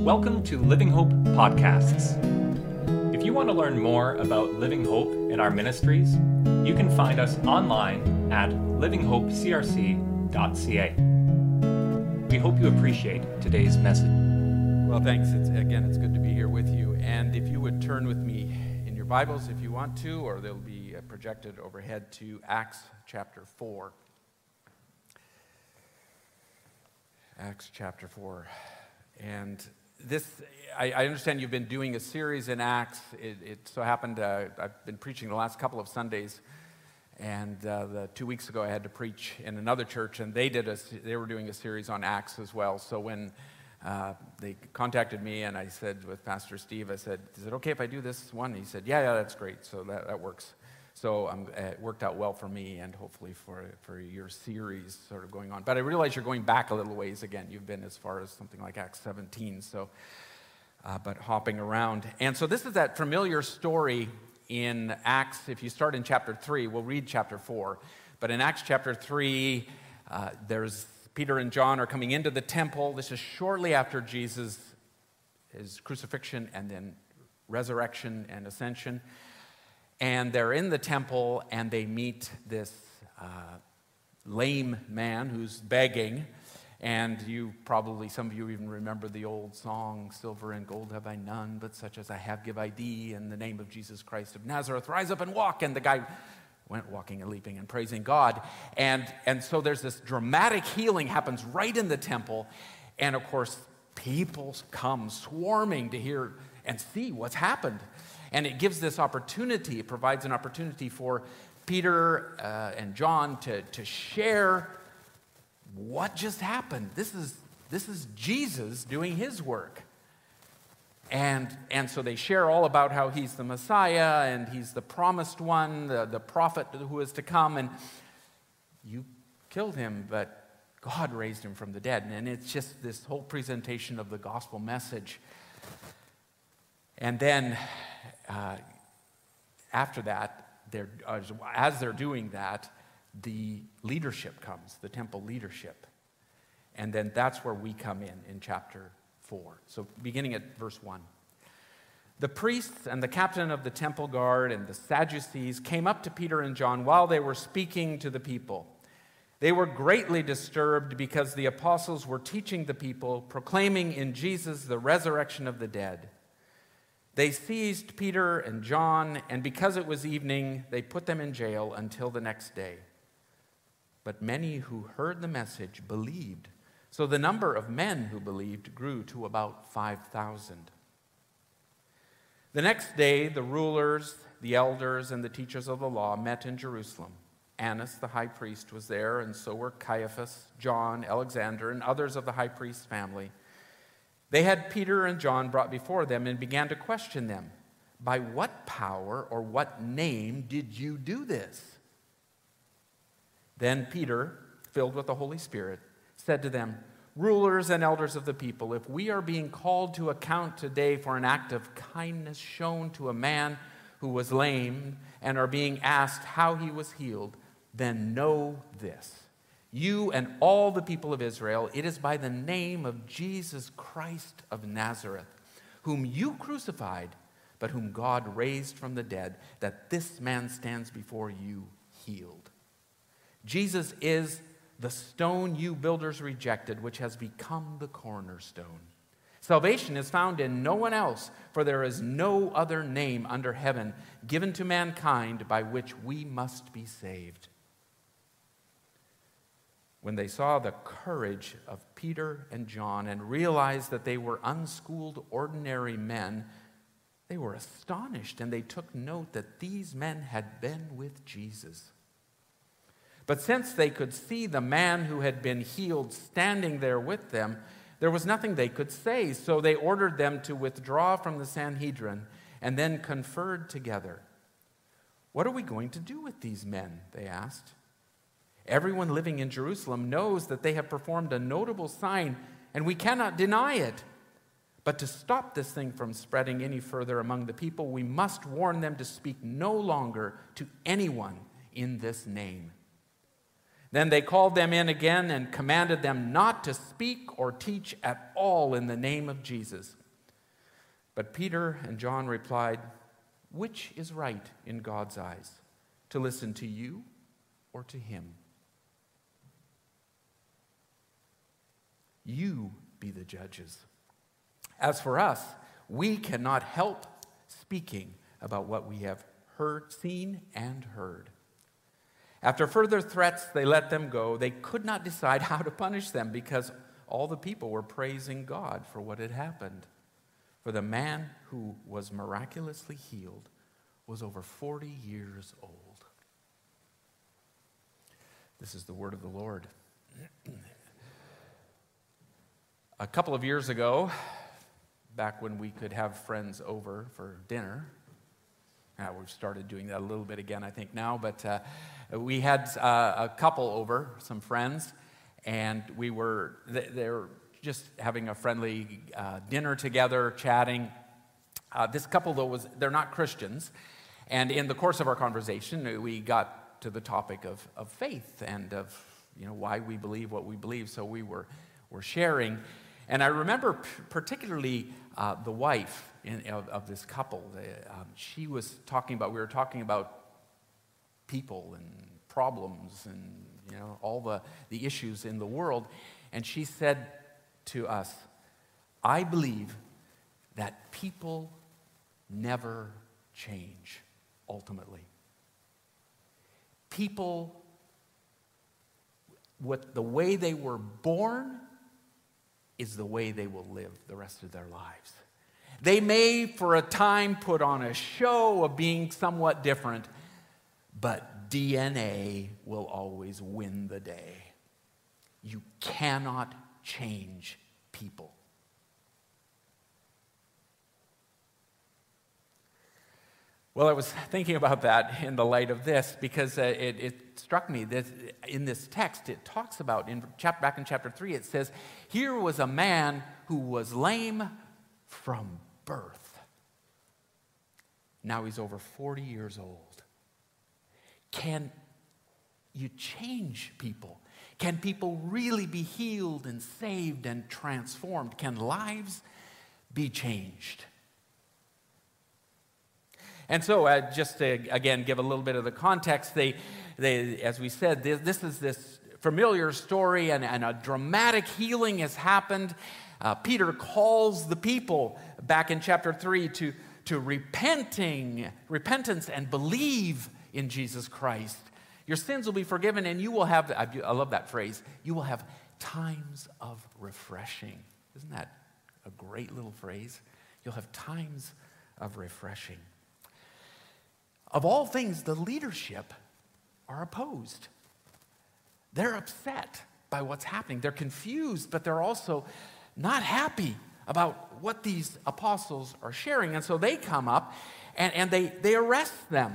Welcome to Living Hope Podcasts. If you want to learn more about Living Hope and our ministries, you can find us online at livinghopecrc.ca. We hope you appreciate today's message. Well, thanks. It's, again, it's good to be here with you. And if you would turn with me in your Bibles if you want to, or they'll be uh, projected overhead to Acts chapter 4. Acts chapter 4. And this, I, I, understand you've been doing a series in Acts. It, it so happened uh, I've been preaching the last couple of Sundays, and uh, the, two weeks ago I had to preach in another church, and they did a, they were doing a series on Acts as well. So when uh, they contacted me, and I said with Pastor Steve, I said, "Is it okay if I do this one?" He said, "Yeah, yeah, that's great." So that, that works. So um, it worked out well for me and hopefully for, for your series sort of going on. But I realize you're going back a little ways again. You've been as far as something like Acts 17, so, uh, but hopping around. And so this is that familiar story in Acts. If you start in chapter 3, we'll read chapter 4. But in Acts chapter 3, uh, there's Peter and John are coming into the temple. This is shortly after Jesus' his crucifixion and then resurrection and ascension and they're in the temple and they meet this uh, lame man who's begging. And you probably, some of you even remember the old song, Silver and gold have I none, but such as I have give I thee. In the name of Jesus Christ of Nazareth, rise up and walk. And the guy went walking and leaping and praising God. And, and so there's this dramatic healing happens right in the temple. And of course, people come swarming to hear and see what's happened. And it gives this opportunity, it provides an opportunity for Peter uh, and John to, to share what just happened. This is, this is Jesus doing his work. And, and so they share all about how he's the Messiah and he's the promised one, the, the prophet who is to come. And you killed him, but God raised him from the dead. And it's just this whole presentation of the gospel message. And then uh, after that, they're, as they're doing that, the leadership comes, the temple leadership. And then that's where we come in, in chapter 4. So beginning at verse 1. The priests and the captain of the temple guard and the Sadducees came up to Peter and John while they were speaking to the people. They were greatly disturbed because the apostles were teaching the people, proclaiming in Jesus the resurrection of the dead. They seized Peter and John, and because it was evening, they put them in jail until the next day. But many who heard the message believed. So the number of men who believed grew to about 5,000. The next day, the rulers, the elders, and the teachers of the law met in Jerusalem. Annas, the high priest, was there, and so were Caiaphas, John, Alexander, and others of the high priest's family. They had Peter and John brought before them and began to question them By what power or what name did you do this? Then Peter, filled with the Holy Spirit, said to them, Rulers and elders of the people, if we are being called to account today for an act of kindness shown to a man who was lame and are being asked how he was healed, then know this you and all the people of Israel, it is by the name of Jesus Christ of Nazareth, whom you crucified, but whom God raised from the dead, that this man stands before you healed. Jesus is the stone you builders rejected, which has become the cornerstone. Salvation is found in no one else, for there is no other name under heaven given to mankind by which we must be saved when they saw the courage of Peter and John and realized that they were unschooled, ordinary men, they were astonished and they took note that these men had been with Jesus. But since they could see the man who had been healed standing there with them, there was nothing they could say, so they ordered them to withdraw from the Sanhedrin and then conferred together. What are we going to do with these men? They asked. Everyone living in Jerusalem knows that they have performed a notable sign, and we cannot deny it. But to stop this thing from spreading any further among the people, we must warn them to speak no longer to anyone in this name. Then they called them in again and commanded them not to speak or teach at all in the name of Jesus. But Peter and John replied, Which is right in God's eyes, to listen to you or to him? You be the judges. As for us, we cannot help speaking about what we have heard, seen, and heard. After further threats, they let them go. They could not decide how to punish them because all the people were praising God for what had happened. For the man who was miraculously healed was over 40 years old. This is the word of the Lord. A couple of years ago, back when we could have friends over for dinner, uh, we've started doing that a little bit again, I think, now, but uh, we had uh, a couple over, some friends, and we were, they, were just having a friendly uh, dinner together, chatting. Uh, this couple, though, was, they're not Christians. And in the course of our conversation, we got to the topic of, of faith and of, you know, why we believe what we believe. So we were, were sharing. And I remember particularly uh, the wife in, of, of, this couple. um, she was talking about, we were talking about people and problems and you know all the, the issues in the world. And she said to us, I believe that people never change ultimately. People, what the way they were born is the way they will live the rest of their lives. They may, for a time, put on a show of being somewhat different, but DNA will always win the day. You cannot change people. Well, I was thinking about that in the light of this because uh, it, it, struck me that in this text it talks about, in chapter, back in chapter 3, it says, Here was a man who was lame from birth. Now he's over 40 years old. Can you change people? Can people really be healed and saved and transformed? Can lives be changed? And so, uh, just to again give a little bit of the context, they, they as we said, this, this is this familiar story, and, and, a dramatic healing has happened. Uh, Peter calls the people back in chapter 3 to, to repenting, repentance and believe in Jesus Christ. Your sins will be forgiven, and you will have, I love that phrase, you will have times of refreshing. Isn't that a great little phrase? You'll have times of refreshing. Of all things, the leadership are opposed. They're upset by what's happening. They're confused, but they're also not happy about what these apostles are sharing. And so they come up and, and they, they arrest them.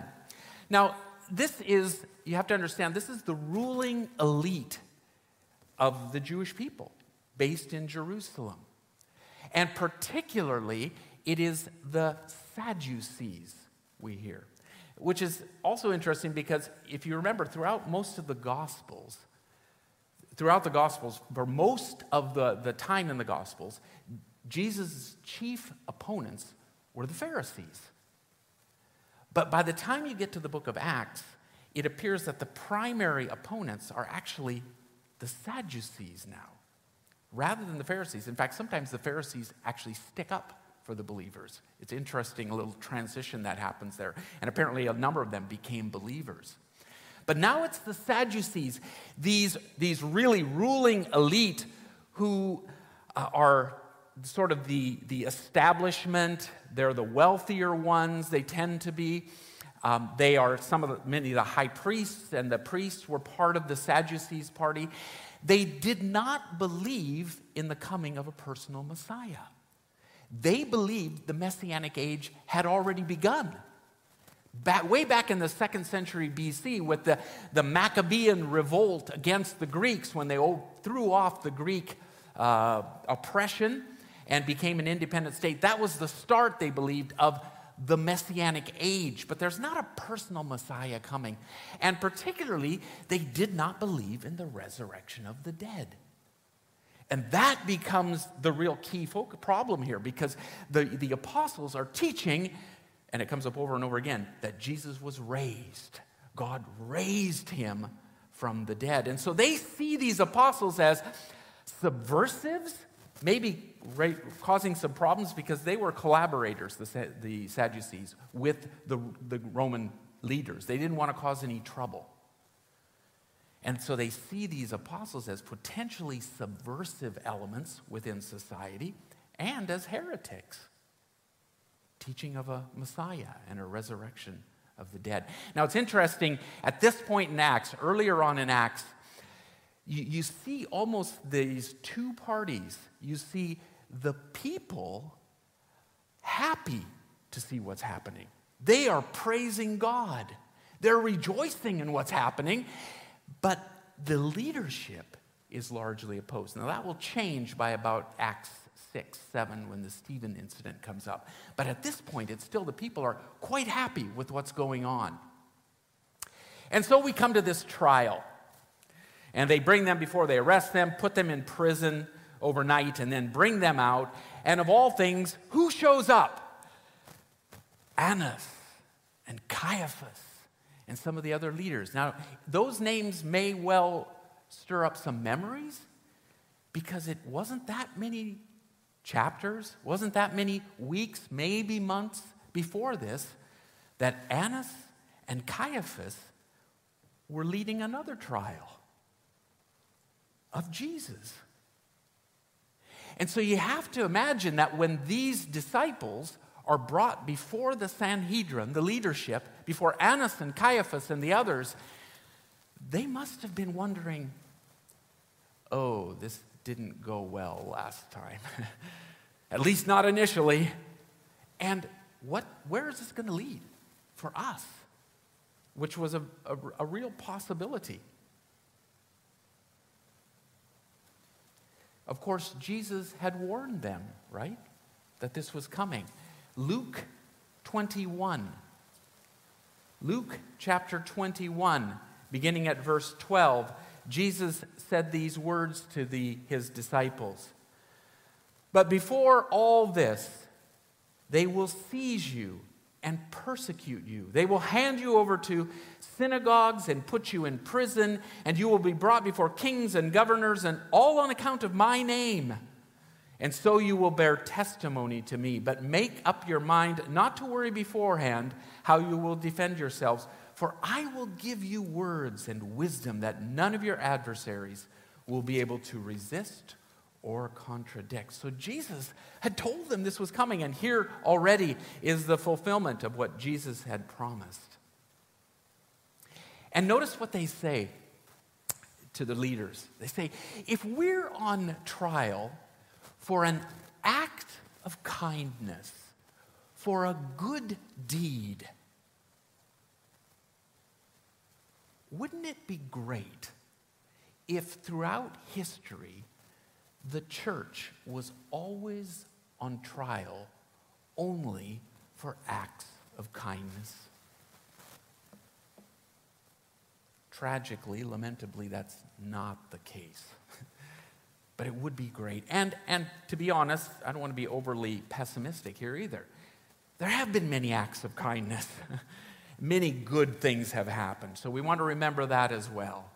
Now, this is, you have to understand, this is the ruling elite of the Jewish people based in Jerusalem. And particularly, it is the Sadducees we hear which is also interesting because if you remember, throughout most of the Gospels, throughout the Gospels, for most of the, the time in the Gospels, Jesus' chief opponents were the Pharisees. But by the time you get to the book of Acts, it appears that the primary opponents are actually the Sadducees now, rather than the Pharisees. In fact, sometimes the Pharisees actually stick up for the believers. It's interesting, a little transition that happens there. And apparently, a number of them became believers. But now it's the Sadducees, these, these really ruling elite who uh, are sort of the, the establishment. They're the wealthier ones, they tend to be. Um, they are some of the, many of the high priests and the priests were part of the Sadducees party. They did not believe in the coming of a personal Messiah. They believed the Messianic age had already begun. Back, way back in the second century BC, with the, the Maccabean revolt against the Greeks, when they threw off the Greek uh, oppression and became an independent state, that was the start, they believed, of the messianic age, but there's not a personal Messiah coming. And particularly, they did not believe in the resurrection of the dead. And that becomes the real key problem here because the, the apostles are teaching, and it comes up over and over again, that Jesus was raised. God raised him from the dead. And so they see these apostles as subversives, maybe causing some problems because they were collaborators, the, the Sadducees, with the, the Roman leaders. They didn't want to cause any trouble. And so they see these apostles as potentially subversive elements within society and as heretics, teaching of a Messiah and a resurrection of the dead. Now it's interesting, at this point in Acts, earlier on in Acts, you, you see almost these two parties. You see the people happy to see what's happening. They are praising God. They're rejoicing in what's happening. But the leadership is largely opposed. Now, that will change by about Acts 6, 7, when the Stephen incident comes up. But at this point, it's still the people are quite happy with what's going on. And so we come to this trial. And they bring them before they arrest them, put them in prison overnight, and then bring them out. And of all things, who shows up? Annas and Caiaphas and some of the other leaders. Now, those names may well stir up some memories because it wasn't that many chapters, wasn't that many weeks, maybe months before this, that Annas and Caiaphas were leading another trial of Jesus. And so you have to imagine that when these disciples are brought before the Sanhedrin, the leadership, before Annas and Caiaphas and the others, they must have been wondering, oh, this didn't go well last time. At least not initially. And what, where is this going to lead for us? Which was a, a, a real possibility. Of course, Jesus had warned them, right? That this was coming. Luke 21. Luke chapter 21, beginning at verse 12, Jesus said these words to the, his disciples But before all this, they will seize you and persecute you. They will hand you over to synagogues and put you in prison, and you will be brought before kings and governors, and all on account of my name. And so you will bear testimony to me. But make up your mind not to worry beforehand how you will defend yourselves, for I will give you words and wisdom that none of your adversaries will be able to resist or contradict. So Jesus had told them this was coming, and here already is the fulfillment of what Jesus had promised. And notice what they say to the leaders. They say, if we're on trial, for an act of kindness, for a good deed, wouldn't it be great if throughout history the church was always on trial only for acts of kindness? Tragically, lamentably, that's not the case but it would be great. And, and to be honest, I don't want to be overly pessimistic here either. There have been many acts of kindness, many good things have happened. So we want to remember that as well.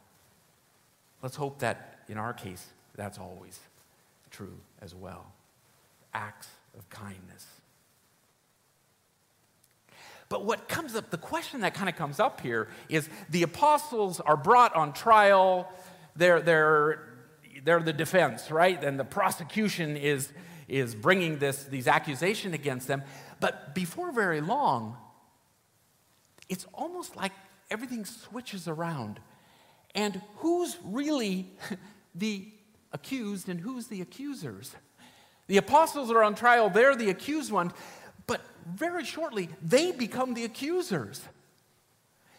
Let's hope that in our case, that's always true as well. Acts of kindness. But what comes up, the question that kind of comes up here is the apostles are brought on trial. They're, they're they're the defense, right? And the prosecution is, is bringing this, these accusations against them. But before very long, it's almost like everything switches around. And who's really the accused and who's the accusers? The apostles are on trial, they're the accused ones, but very shortly, they become the accusers.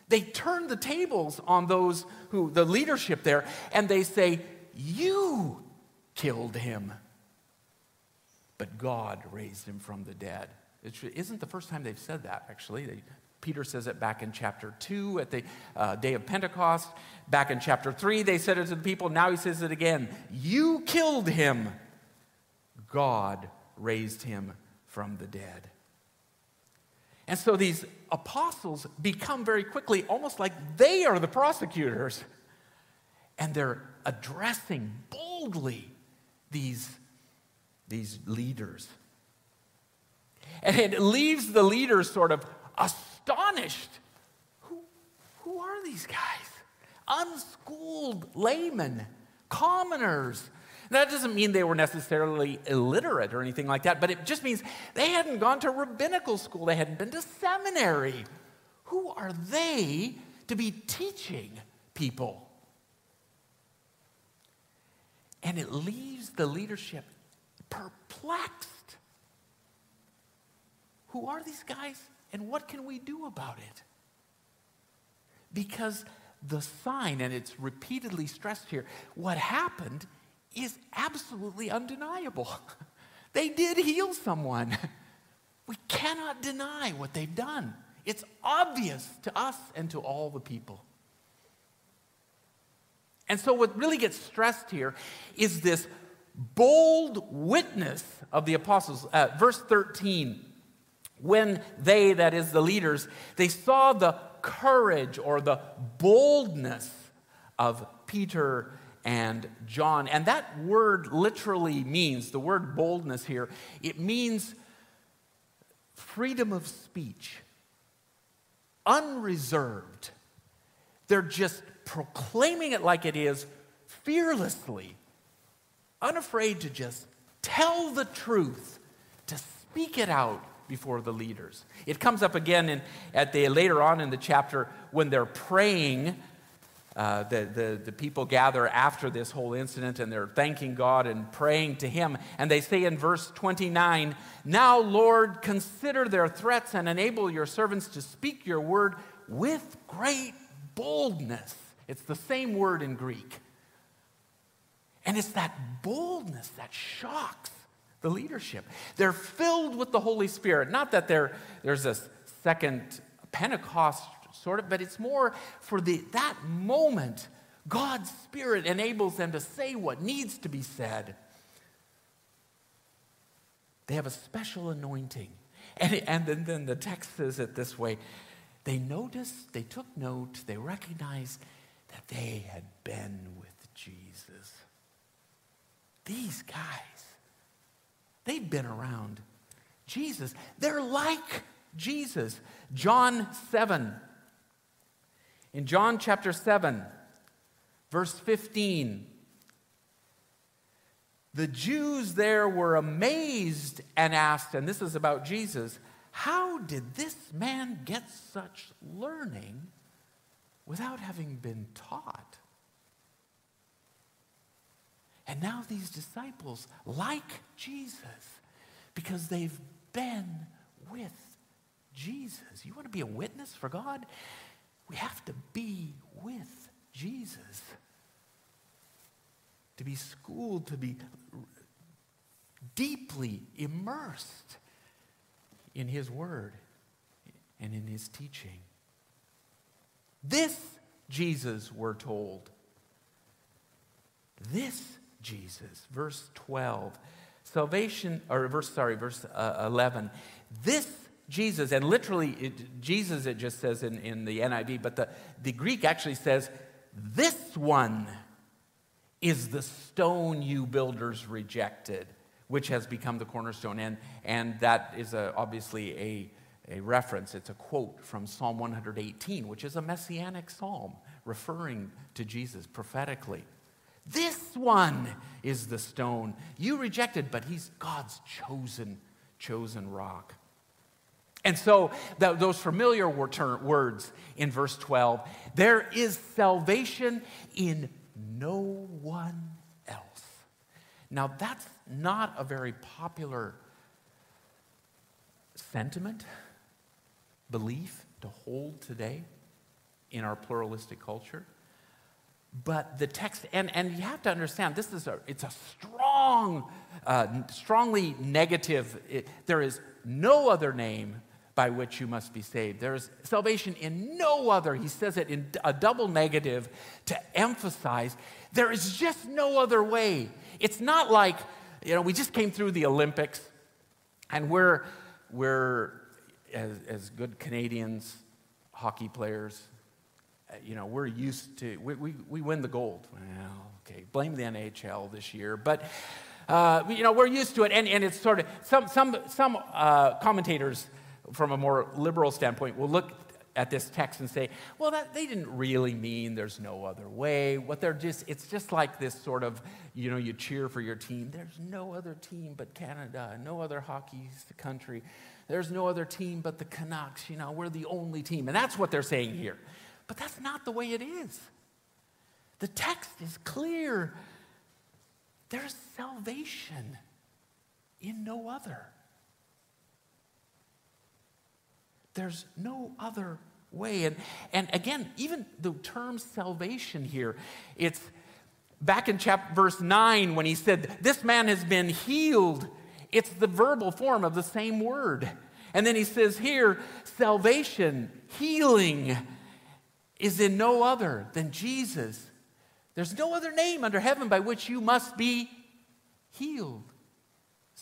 They turn the tables on those who, the leadership there, and they say, you killed him. But God raised him from the dead. It isn't the first time they've said that, actually. They, Peter says it back in chapter 2 at the uh, day of Pentecost. Back in chapter 3, they said it to the people. Now he says it again You killed him, God raised him from the dead. And so these apostles become very quickly almost like they are the prosecutors. And they're addressing boldly these, these leaders. And it leaves the leaders sort of astonished. Who, who are these guys? Unschooled laymen, commoners. That doesn't mean they were necessarily illiterate or anything like that, but it just means they hadn't gone to rabbinical school, they hadn't been to seminary. Who are they to be teaching people? And it leaves the leadership perplexed. Who are these guys and what can we do about it? Because the sign, and it's repeatedly stressed here, what happened is absolutely undeniable. they did heal someone. We cannot deny what they've done. It's obvious to us and to all the people. And so, what really gets stressed here is this bold witness of the apostles. Uh, verse 13 when they, that is the leaders, they saw the courage or the boldness of Peter and John. And that word literally means, the word boldness here, it means freedom of speech, unreserved. They're just proclaiming it like it is, fearlessly, unafraid to just tell the truth, to speak it out before the leaders. It comes up again in, at the, later on in the chapter when they're praying. Uh, the, the, the people gather after this whole incident and they're thanking God and praying to Him. And they say in verse 29 Now, Lord, consider their threats and enable your servants to speak your word with great boldness. It's the same word in Greek. And it's that boldness that shocks the leadership. They're filled with the Holy Spirit. Not that there's a second Pentecost sort of, but it's more for the, that moment. God's Spirit enables them to say what needs to be said. They have a special anointing. And, and then, then the text says it this way they noticed, they took note, they recognized that they had been with Jesus. These guys They've been around Jesus. They're like Jesus. John 7. In John chapter 7, verse 15, the Jews there were amazed and asked, and this is about Jesus, how did this man get such learning without having been taught? And now these disciples like Jesus because they've been with Jesus. You want to be a witness for God? We have to be with Jesus. To be schooled, to be deeply immersed in His Word and in His teaching. This Jesus, we're told, this Jesus. Verse 12. Salvation, or verse, sorry, verse uh, 11. This Jesus, and literally, it, Jesus, it just says in, in the NIV, but the, the Greek actually says, This one is the stone you builders rejected, which has become the cornerstone. And, and that is a, obviously a, a reference, it's a quote from Psalm 118, which is a messianic psalm referring to Jesus prophetically. This one is the stone you rejected, but he's God's chosen, chosen rock. And so, that, those familiar words in verse 12 there is salvation in no one else. Now, that's not a very popular sentiment, belief to hold today in our pluralistic culture. But the text, and, and you have to understand, this is a, it's a strong uh, strongly negative. It, there is no other name by which you must be saved. There is salvation in no other. He says it in a double negative to emphasize there is just no other way. It's not like, you know, we just came through the Olympics and we're, we're as, as good Canadians, hockey players, uh, you know, we're used to, we, we, we win the gold. Well, okay, blame the NHL this year. But, uh, you know, we're used to it. And, and it's sort of, some, some, some uh, commentators from a more liberal standpoint, will look at this text and say, well, that, they didn't really mean there's no other way. What they're just, it's just like this sort of, you know, you cheer for your team. There's no other team but Canada, no other hockey country. There's no other team but the Canucks. You know, we're the only team. And that's what they're saying here. But that's not the way it is. The text is clear. There's salvation in no other. There's no other way. And, and again, even the term salvation here, it's back in chapter verse 9 when he said, This man has been healed. It's the verbal form of the same word. And then he says here, salvation, healing is in no other than Jesus. There's no other name under heaven by which you must be healed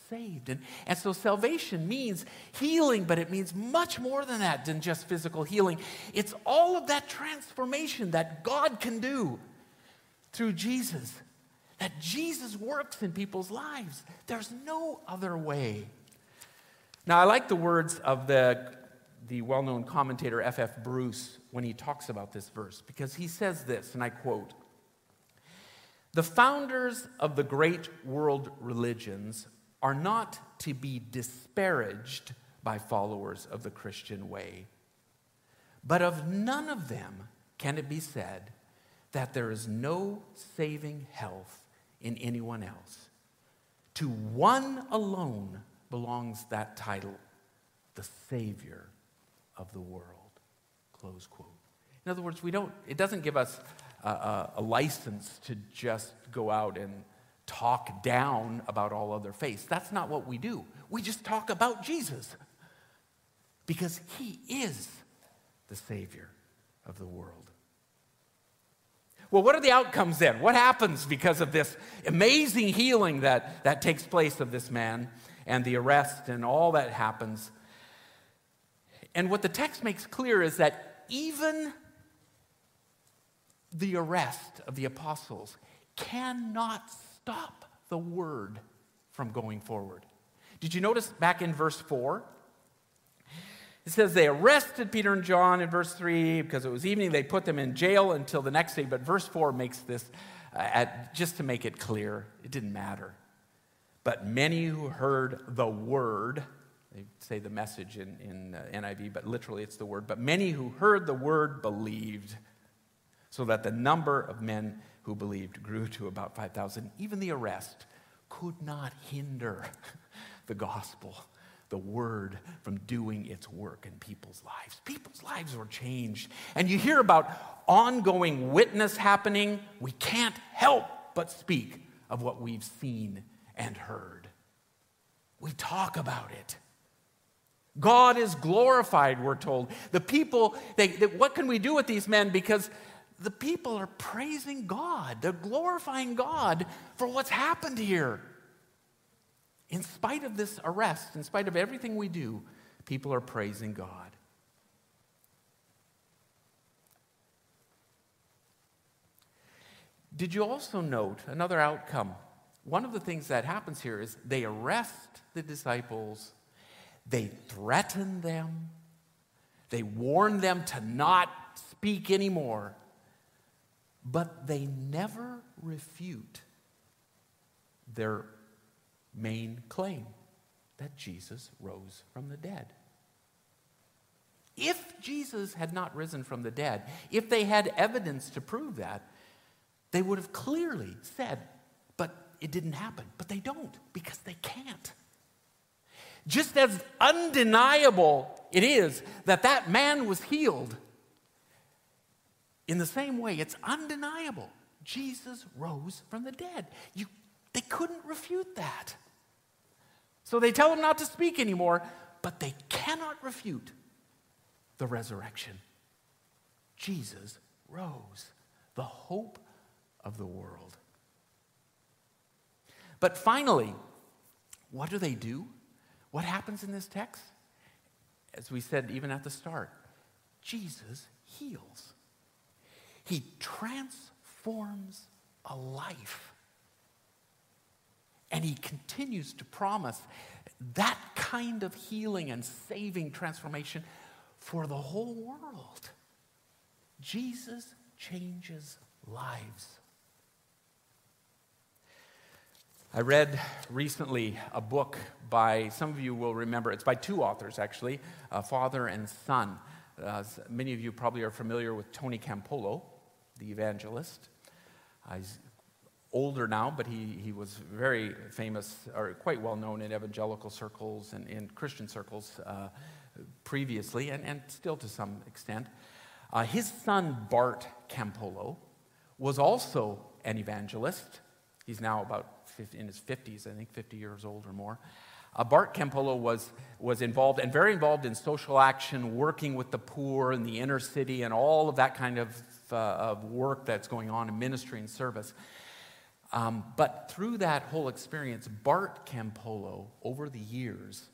saved. And, and so salvation means healing, but it means much more than that, than just physical healing. It's all of that transformation that God can do through Jesus, that Jesus works in people's lives. There's no other way. Now, I like the words of the, the well known commentator F.F. Bruce when he talks about this verse, because he says this, and I quote The founders of the great world religions are not to be disparaged by followers of the Christian way. But of none of them can it be said that there is no saving health in anyone else. To one alone belongs that title, the Savior of the world. Close quote. In other words, we don't, it doesn't give us a, a, a license to just go out and talk down about all other faiths. That's not what we do. We just talk about Jesus because he is the Savior of the world. Well, what are the outcomes then? What happens because of this amazing healing that, that takes place of this man and the arrest and all that happens? And what the text makes clear is that even the arrest of the apostles cannot stop the word from going forward. Did you notice back in verse 4? It says they arrested Peter and John in verse 3 because it was evening. They put them in jail until the next day. But verse 4 makes this, uh, at, just to make it clear, it didn't matter. But many who heard the word, they say the message in, in uh, NIV, but literally it's the word. But many who heard the word believed, so that the number of men who believed grew to about 5,000. Even the arrest could not hinder the gospel, the word, from doing its work in people's lives. People's lives were changed. And you hear about ongoing witness happening. We can't help but speak of what we've seen and heard. We talk about it. God is glorified, we're told. The people, they, they, what can we do with these men? Because the people are praising God. They're glorifying God for what's happened here. In spite of this arrest, in spite of everything we do, people are praising God. Did you also note another outcome? One of the things that happens here is they arrest the disciples, they threaten them, they warn them to not speak anymore. But they never refute their main claim that Jesus rose from the dead. If Jesus had not risen from the dead, if they had evidence to prove that, they would have clearly said, but it didn't happen. But they don't because they can't. Just as undeniable it is that that man was healed in the same way, it's undeniable. Jesus rose from the dead. You, they couldn't refute that. So they tell him not to speak anymore, but they cannot refute the resurrection. Jesus rose, the hope of the world. But finally, what do they do? What happens in this text? As we said even at the start, Jesus heals. He transforms a life. And he continues to promise that kind of healing and saving transformation for the whole world. Jesus changes lives. I read recently a book by, some of you will remember, it's by two authors actually, a father and son. Uh, many of you probably are familiar with Tony Campolo, the evangelist. Uh, he's older now, but he, he was very famous, or quite well known in evangelical circles and in Christian circles uh, previously, and, and still to some extent. Uh, his son, Bart Campolo, was also an evangelist. He's now about 50, in his 50s, I think 50 years old or more. Uh, Bart Campolo was, was involved and very involved in social action, working with the poor in the inner city, and all of that kind of, uh, of work that's going on in ministry and service. Um, but through that whole experience, Bart Campolo, over the years,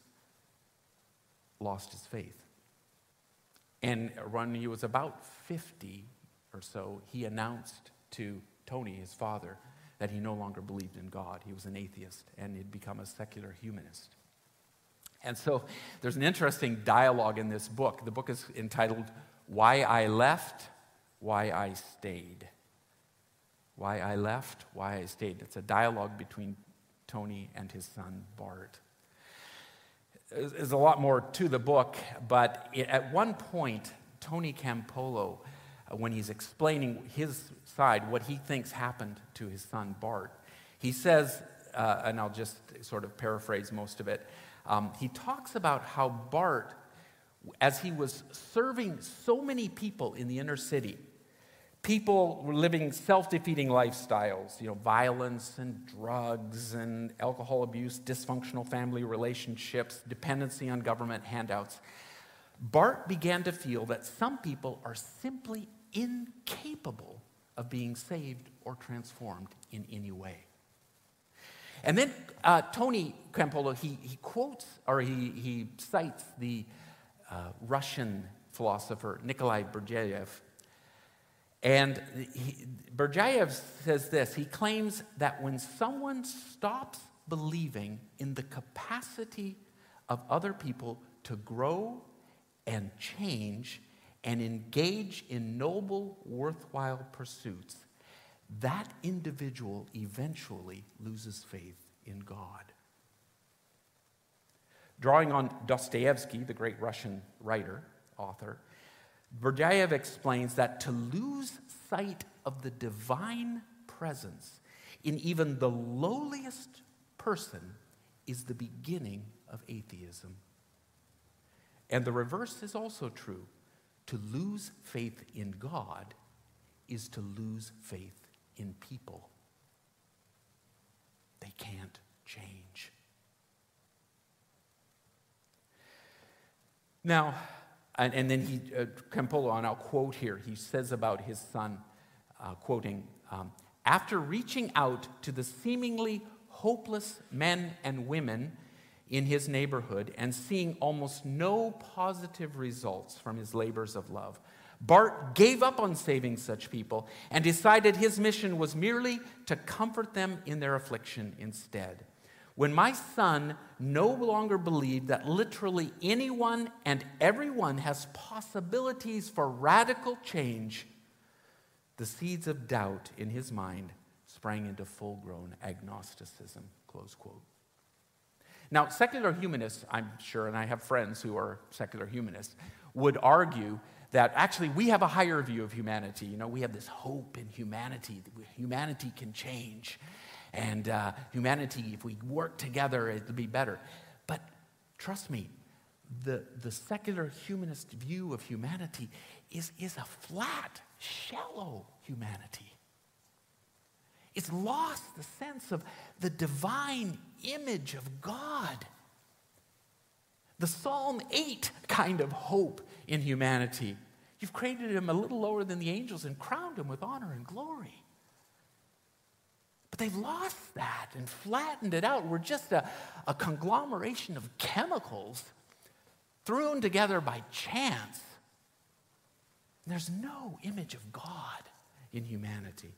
lost his faith. And when he was about 50 or so, he announced to Tony, his father, that he no longer believed in God. He was an atheist and he'd become a secular humanist. And so there's an interesting dialogue in this book. The book is entitled Why I Left, Why I Stayed. Why I Left, Why I Stayed. It's a dialogue between Tony and his son, Bart. There's a lot more to the book, but at one point, Tony Campolo, uh, when he's explaining his side, what he thinks happened to his son Bart, he says, uh, and I'll just sort of paraphrase most of it, um, he talks about how Bart, as he was serving so many people in the inner city, people were living self-defeating lifestyles you know violence and drugs and alcohol abuse dysfunctional family relationships dependency on government handouts. Bart began to feel that some people are simply incapable of being saved or transformed in any way. And then uh, tony campolo he, he quotes or he, he cites the uh, russian philosopher nikolai berdyaev and he, Berdyaev says this he claims that when someone stops believing in the capacity of other people to grow and change and engage in noble, worthwhile pursuits, that individual eventually loses faith in God. Drawing on Dostoevsky, the great Russian writer, author, Berdyaev explains that to lose sight of the divine presence in even the lowliest person is the beginning of atheism. And the reverse is also true. To lose faith in God is to lose faith in people. They can't change. Now, and, and then he, uh, Campolo, and I'll quote here, he says about his son, uh, quoting, um, after reaching out to the seemingly hopeless men and women in his neighborhood and seeing almost no positive results from his labors of love, Bart gave up on saving such people and decided his mission was merely to comfort them in their affliction instead. When my son no longer believed that literally anyone and everyone has possibilities for radical change, the seeds of doubt in his mind sprang into full grown agnosticism. Close quote. Now, secular humanists, I'm sure, and I have friends who are secular humanists, would argue that actually we have a higher view of humanity. You know, we have this hope in humanity, that humanity can change and uh, humanity, if we work together, it'll be better. But trust me, the, the secular humanist view of humanity is, is a flat, shallow humanity. It's lost the sense of the divine image of God. The Psalm 8 kind of hope in humanity. You've created him a little lower than the angels and crowned him with honor and glory. But they've lost that and flattened it out. We're just a, a conglomeration of chemicals thrown together by chance. There's no image of God in humanity.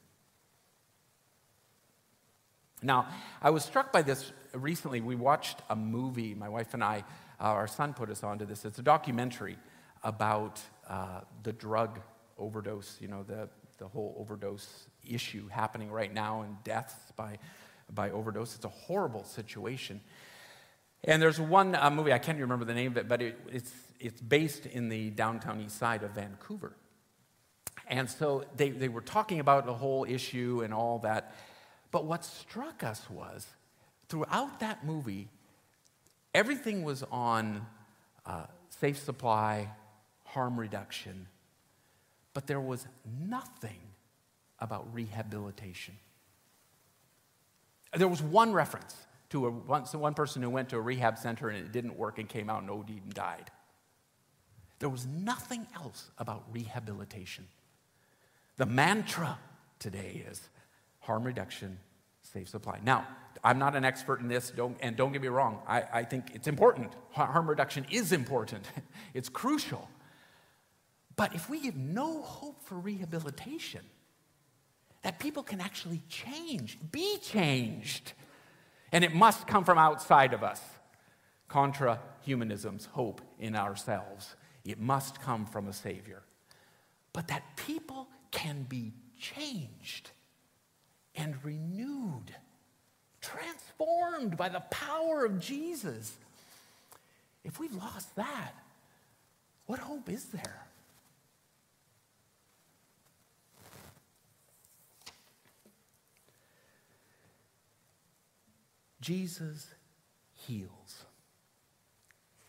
Now, I was struck by this recently. We watched a movie, my wife and I, uh, our son put us onto this. It's a documentary about uh, the drug overdose, you know, the, the whole overdose issue happening right now and deaths by, by overdose. It's a horrible situation. And there's one uh, movie, I can't remember the name of it, but it, it's, it's based in the downtown east side of Vancouver. And so they, they were talking about the whole issue and all that. But what struck us was throughout that movie, everything was on uh, safe supply, harm reduction, but there was nothing about rehabilitation. There was one reference to a, one, one person who went to a rehab center and it didn't work and came out and OD'd and died. There was nothing else about rehabilitation. The mantra today is harm reduction, safe supply. Now, I'm not an expert in this, don't, and don't get me wrong, I, I think it's important. Harm reduction is important, it's crucial. But if we give no hope for rehabilitation, that people can actually change, be changed, and it must come from outside of us. Contra humanism's hope in ourselves. It must come from a Savior. But that people can be changed and renewed, transformed by the power of Jesus. If we've lost that, what hope is there? Jesus heals.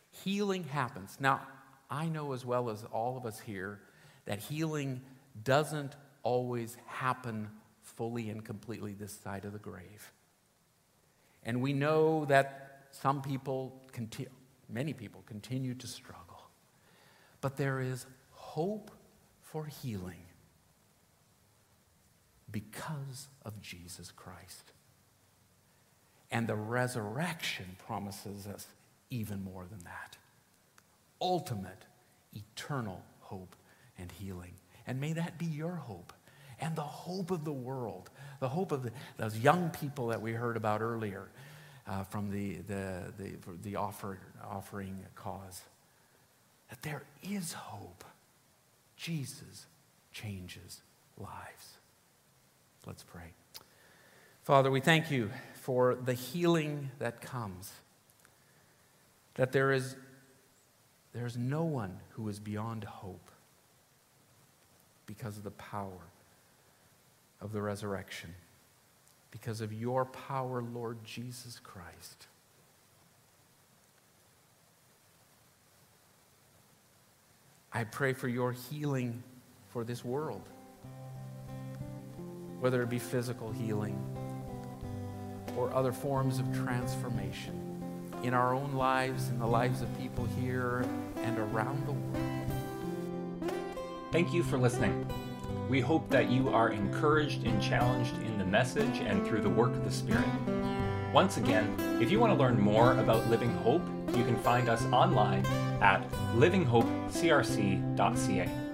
Healing happens. Now, I know as well as all of us here that healing doesn't always happen fully and completely this side of the grave. And we know that some people, continue, many people, continue to struggle. But there is hope for healing because of Jesus Christ. And the resurrection promises us even more than that ultimate, eternal hope and healing. And may that be your hope and the hope of the world, the hope of the, those young people that we heard about earlier uh, from the, the, the, the offer, offering cause. That there is hope. Jesus changes lives. Let's pray. Father, we thank you for the healing that comes. That there is, there is no one who is beyond hope because of the power of the resurrection, because of your power, Lord Jesus Christ. I pray for your healing for this world, whether it be physical healing or other forms of transformation in our own lives, in the lives of people here and around the world. Thank you for listening. We hope that you are encouraged and challenged in the message and through the work of the Spirit. Once again, if you want to learn more about Living Hope, you can find us online at livinghopecrc.ca.